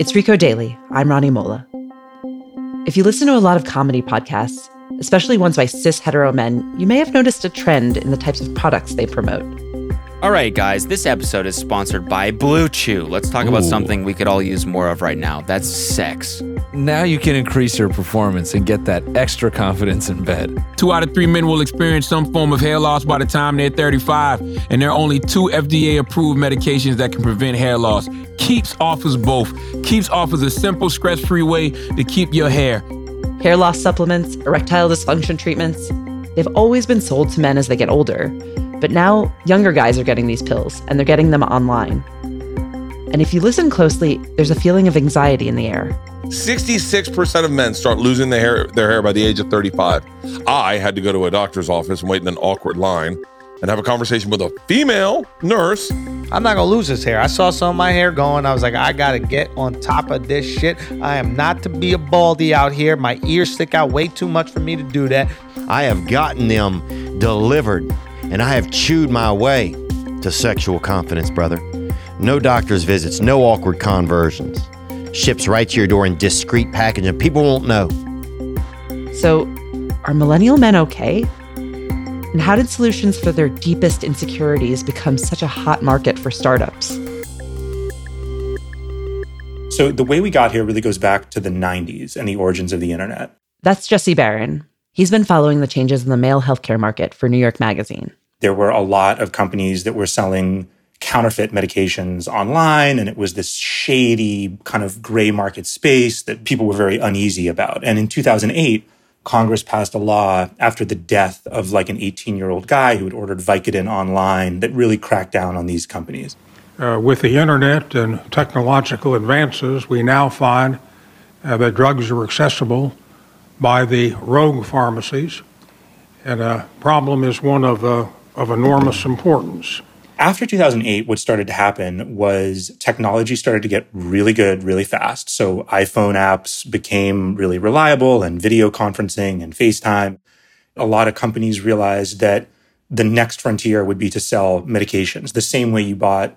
It's Recode Daily. I'm Rani Molla. If you listen to a lot of comedy podcasts, especially ones by cis hetero men, you may have noticed a trend in the types of products they promote. All right, guys, this episode is sponsored by BlueChew. Let's talk about something we could all use more of right now. That's sex. Now you can increase your performance and get that extra confidence in bed. Two out of three men will experience some form of hair loss by the time they're 35, and there are only two FDA approved medications that can prevent hair loss. Keeps offers both. Keeps offers a simple, stress free way to keep your hair. Hair loss supplements, erectile dysfunction treatments, they've always been sold to men as they get older. But now, younger guys are getting these pills, and they're getting them online. And if you listen closely, there's a feeling of anxiety in the air. 66% of men start losing their hair, their hair by the age of 35. I had to go to a doctor's office and wait in an awkward line and have a conversation with a female nurse. I'm not gonna lose this hair. I saw some of my hair going. I was like, I gotta get on top of this shit. I am not to be a baldy out here. My ears stick out way too much for me to do that. I have gotten them delivered, and I have chewed my way to sexual confidence, brother. No doctor's visits, no awkward conversions. Ships right to your door in discreet packaging. People won't know. So, are millennial men okay? And how did solutions for their deepest insecurities become such a hot market for startups? So the way we got here really goes back to the 90s and the origins of the internet. That's Jesse Barron. He's been following the changes in the male healthcare market for New York Magazine. There were a lot of companies that were selling counterfeit medications online, and it was this shady kind of gray market space that people were very uneasy about. And in 2008, Congress passed a law after the death of like an 18 year old guy who had ordered Vicodin online that really cracked down on these companies. Uh, with the internet and technological advances, we now find uh, that drugs are accessible by the rogue pharmacies, and a problem is one of, uh, of enormous importance. After 2008, what started to happen was technology started to get really good really fast. So iPhone apps became really reliable and video conferencing and FaceTime. A lot of companies realized that the next frontier would be to sell medications. The same way you bought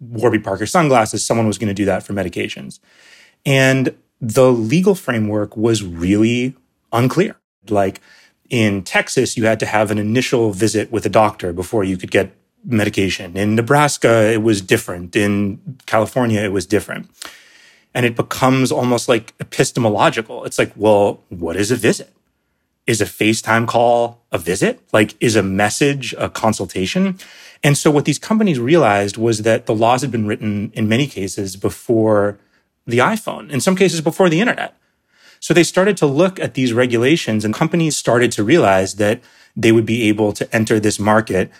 Warby Parker sunglasses, someone was going to do that for medications. And the legal framework was really unclear. Like in Texas, you had to have an initial visit with a doctor before you could get medication. In Nebraska, it was different. In California, it was different. And it becomes almost like epistemological. It's like, well, what is a visit? Is a FaceTime call a visit? Like, is a message a consultation? And so what these companies realized was that the laws had been written in many cases before the iPhone, in some cases before the internet. So they started to look at these regulations and companies started to realize that they would be able to enter this market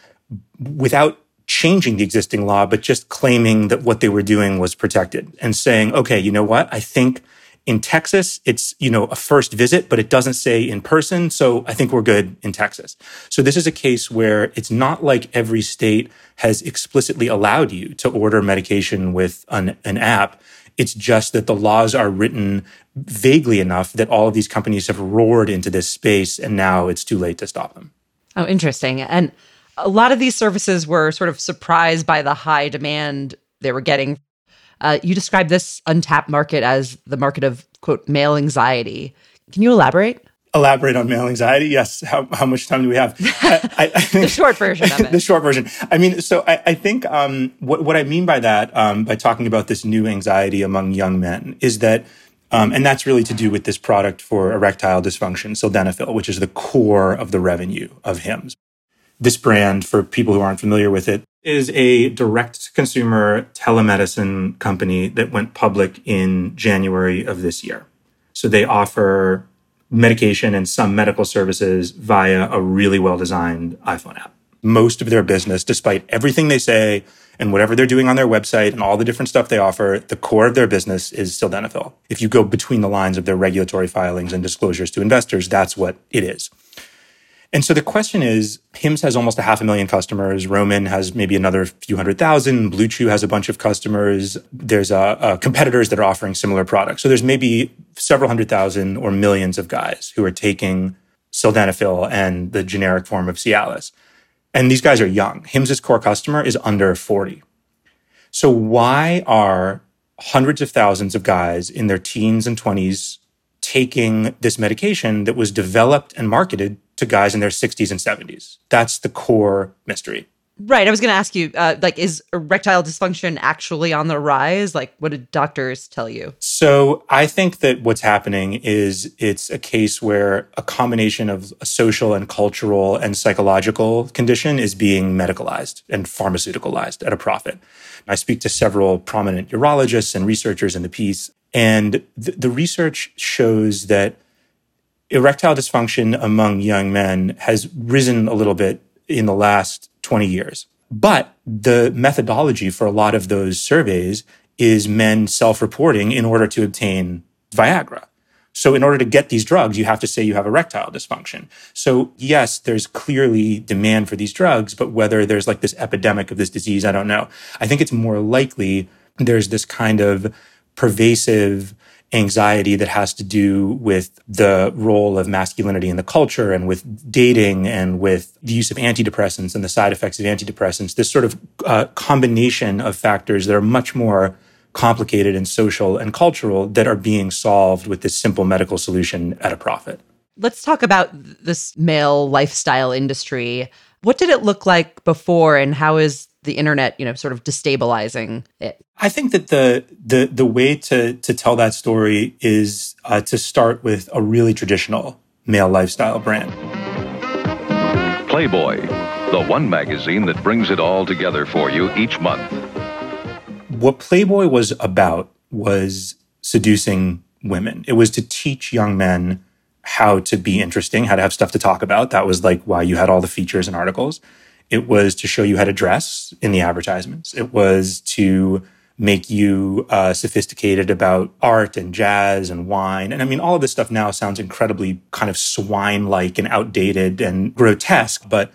without changing the existing law, but just claiming that what they were doing was protected and saying, okay, you know what? I think in Texas, it's, you know, a first visit, but it doesn't say in person. So I think we're good in Texas. So this is a case where it's not like every state has explicitly allowed you to order medication with an, an app. It's just that the laws are written vaguely enough that all of these companies have roared into this space and now it's too late to stop them. Oh, interesting. And a lot of these services were sort of surprised by the high demand they were getting. Uh, you described this untapped market as the market of, quote, male anxiety. Can you elaborate? Elaborate on male anxiety? Yes. How, how much time do we have? I, I, the short version of it. the short version. I mean, so I, I think um, what, what I mean by that, um, by talking about this new anxiety among young men, is that um, and that's really to do with this product for erectile dysfunction, sildenafil, which is the core of the revenue of Hims. This brand, for people who aren't familiar with it, is a direct consumer telemedicine company that went public in January of this year. So they offer medication and some medical services via a really well designed iPhone app. Most of their business, despite everything they say and whatever they're doing on their website and all the different stuff they offer, the core of their business is sildenafil. If you go between the lines of their regulatory filings and disclosures to investors, that's what it is. And so the question is, Hims has almost a half a million customers. Roman has maybe another few hundred thousand. BlueChew has a bunch of customers. There's uh, uh, competitors that are offering similar products. So there's maybe several hundred thousand or millions of guys who are taking sildenafil and the generic form of Cialis. And these guys are young. Hims' core customer is under 40. So why are hundreds of thousands of guys in their teens and 20s taking this medication that was developed and marketed to guys in their 60s and 70s. That's the core mystery. Right. I was going to ask you, uh, like, is erectile dysfunction actually on the rise? Like, what did doctors tell you? So I think that what's happening is it's a case where a combination of a social and cultural and psychological condition is being medicalized and pharmaceuticalized at a profit. I speak to several prominent urologists and researchers in the piece, and the, the research shows that erectile dysfunction among young men has risen a little bit in the last 20 years. But the methodology for a lot of those surveys is men self reporting in order to obtain Viagra. So, in order to get these drugs, you have to say you have erectile dysfunction. So, yes, there's clearly demand for these drugs, but whether there's like this epidemic of this disease, I don't know. I think it's more likely there's this kind of pervasive anxiety that has to do with the role of masculinity in the culture and with dating and with the use of antidepressants and the side effects of antidepressants, this sort of uh, combination of factors that are much more complicated and social and cultural that are being solved with this simple medical solution at a profit. Let's talk about this male lifestyle industry. What did it look like before and how is the internet, you know, sort of destabilizing it? I think that the the the way to to tell that story is uh, to start with a really traditional male lifestyle brand. Playboy, the one magazine that brings it all together for you each month. What Playboy was about was seducing women. It was to teach young men how to be interesting, how to have stuff to talk about. That was like why you had all the features and articles. It was to show you how to dress in the advertisements. It was to make you uh, sophisticated about art and jazz and wine. And I mean, all of this stuff now sounds incredibly kind of swine like and outdated and grotesque, but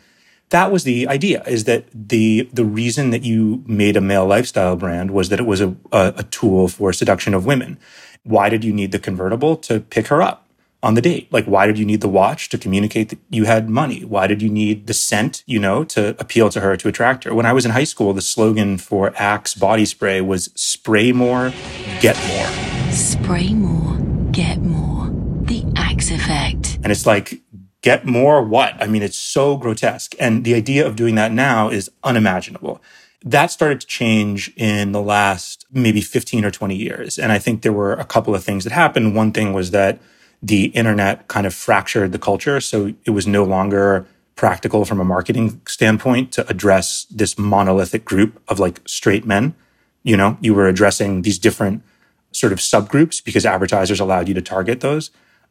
that was the idea is that the the reason that you made a male lifestyle brand was that it was a, a, a tool for seduction of women. Why did you need the convertible to pick her up? On the date? Like, why did you need the watch to communicate that you had money? Why did you need the scent, you know, to appeal to her, to attract her? When I was in high school, the slogan for Axe body spray was spray more, get more. Spray more, get more. The Axe effect. And it's like, get more what? I mean, it's so grotesque. And the idea of doing that now is unimaginable. That started to change in the last maybe 15 or 20 years. And I think there were a couple of things that happened. One thing was that the internet kind of fractured the culture. So it was no longer practical from a marketing standpoint to address this monolithic group of like straight men. You know, you were addressing these different sort of subgroups because advertisers allowed you to target those.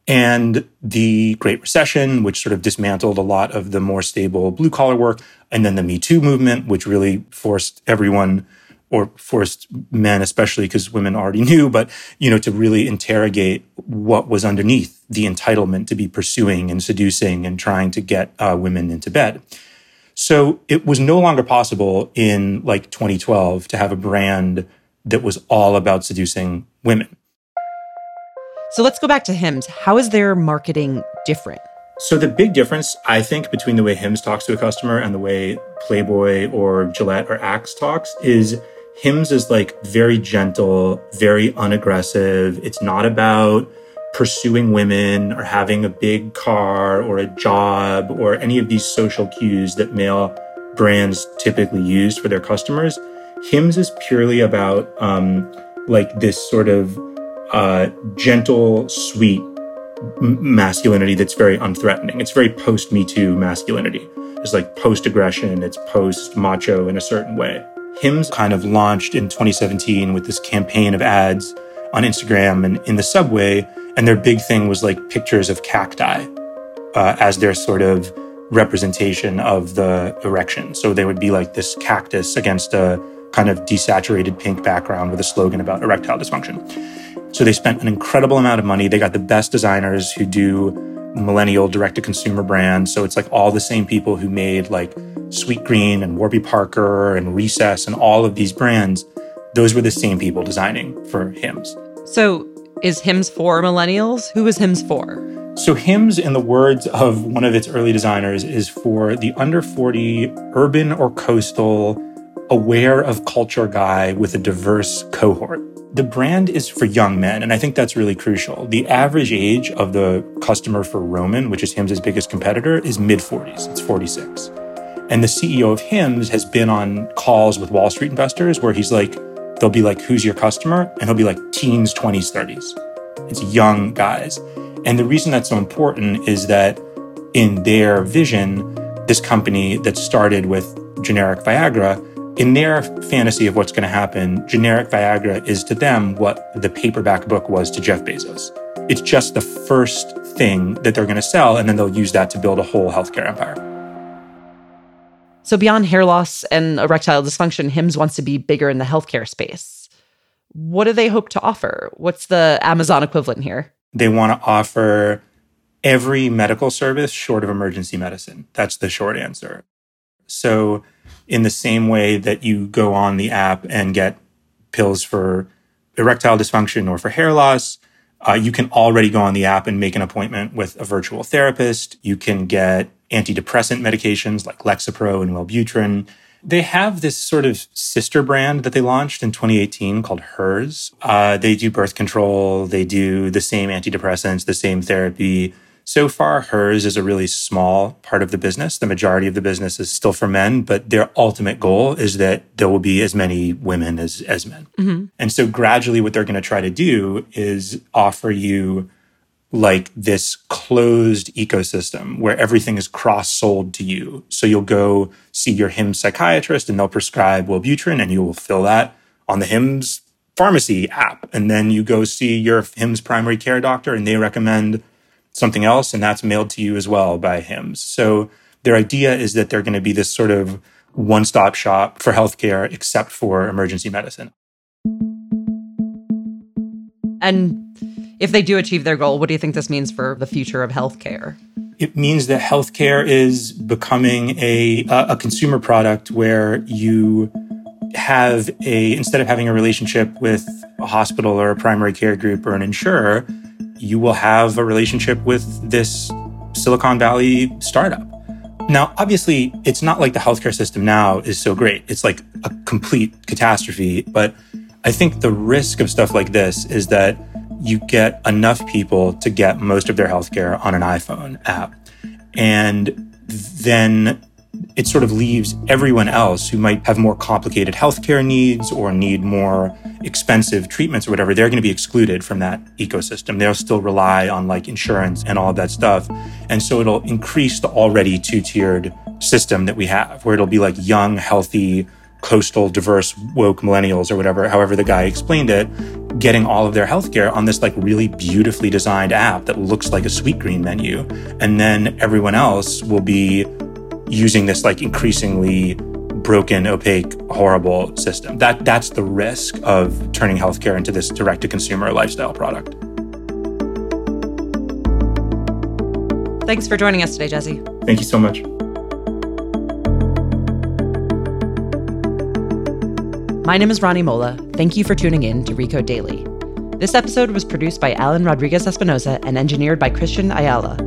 And the Great Recession, which sort of dismantled a lot of the more stable blue collar work. And then the Me Too movement, which really forced everyone or forced men, especially because women already knew, but, you know, to really interrogate what was underneath the entitlement to be pursuing and seducing and trying to get uh, women into bed. So it was no longer possible in like 2012 to have a brand that was all about seducing women. So let's go back to Hims. How is their marketing different? So the big difference, I think, between the way Hims talks to a customer and the way Playboy or Gillette or Axe talks is Hims is like very gentle, very unaggressive. It's not about pursuing women or having a big car or a job or any of these social cues that male brands typically use for their customers. Hims is purely about um, like this sort of uh, gentle, sweet masculinity that's very unthreatening. It's very post Me Too masculinity. It's like post aggression, it's post macho in a certain way. Hims kind of launched in 2017 with this campaign of ads on Instagram and in the subway. And their big thing was like pictures of cacti uh, as their sort of representation of the erection. So they would be like this cactus against a kind of desaturated pink background with a slogan about erectile dysfunction. So they spent an incredible amount of money. They got the best designers who do millennial direct to consumer brand. So it's like all the same people who made like Sweetgreen and Warby Parker and Recess and all of these brands. Those were the same people designing for Hims. So is Hims for millennials? Who is Hims for? So, Hims, in the words of one of its early designers, is for the under 40 urban or coastal, aware of culture guy with a diverse cohort. The brand is for young men, and I think that's really crucial. The average age of the customer for Roman, which is Hims' biggest competitor, is mid 40s. It's 46. And the CEO of Hims has been on calls with Wall Street investors where he's like, they'll be like, who's your customer? And he'll be like, teens, 20s, 30s. It's young guys. And the reason that's so important is that in their vision, this company that started with generic Viagra, in their fantasy of what's going to happen, generic Viagra is to them what the paperback book was to Jeff Bezos. It's just the first thing that they're going to sell, and then they'll use that to build a whole healthcare empire. So, beyond hair loss and erectile dysfunction, HIMS wants to be bigger in the healthcare space. What do they hope to offer? What's the Amazon equivalent here? They want to offer every medical service short of emergency medicine. That's the short answer. So, in the same way that you go on the app and get pills for erectile dysfunction or for hair loss, uh, you can already go on the app and make an appointment with a virtual therapist. You can get antidepressant medications like Lexapro and Wellbutrin. They have this sort of sister brand that they launched in 2018 called Hers. Uh, they do birth control, they do the same antidepressants, the same therapy. So far, Hers is a really small part of the business. The majority of the business is still for men, but their ultimate goal is that there will be as many women as, as men. Mm-hmm. And so gradually what they're going to try to do is offer you like this closed ecosystem where everything is cross sold to you. So you'll go see your HIMS psychiatrist and they'll prescribe Wellbutrin and you will fill that on the HIMS pharmacy app. And then you go see your HIMS primary care doctor and they recommend something else and that's mailed to you as well by HIMS. So their idea is that they're going to be this sort of one stop shop for healthcare except for emergency medicine. And if they do achieve their goal, what do you think this means for the future of healthcare? It means that healthcare is becoming a a consumer product where you have a instead of having a relationship with a hospital or a primary care group or an insurer, you will have a relationship with this Silicon Valley startup. Now, obviously, it's not like the healthcare system now is so great. It's like a complete catastrophe. But I think the risk of stuff like this is that you get enough people to get most of their healthcare on an iPhone app. And then it sort of leaves everyone else who might have more complicated healthcare needs or need more expensive treatments or whatever, they're going to be excluded from that ecosystem. They'll still rely on like insurance and all of that stuff. And so it'll increase the already two tiered system that we have, where it'll be like young, healthy, coastal, diverse, woke millennials or whatever, however the guy explained it, getting all of their healthcare on this like really beautifully designed app that looks like a Sweetgreen menu. And then everyone else will be using this like increasingly broken, opaque, horrible system. That that's the risk of turning healthcare into this direct to consumer lifestyle product. Thanks for joining us today, Jesse. Thank you so much. My name is Rani Molla. Thank you for tuning in to Recode Daily. This episode was produced by Alan Rodriguez Espinosa and engineered by Christian Ayala.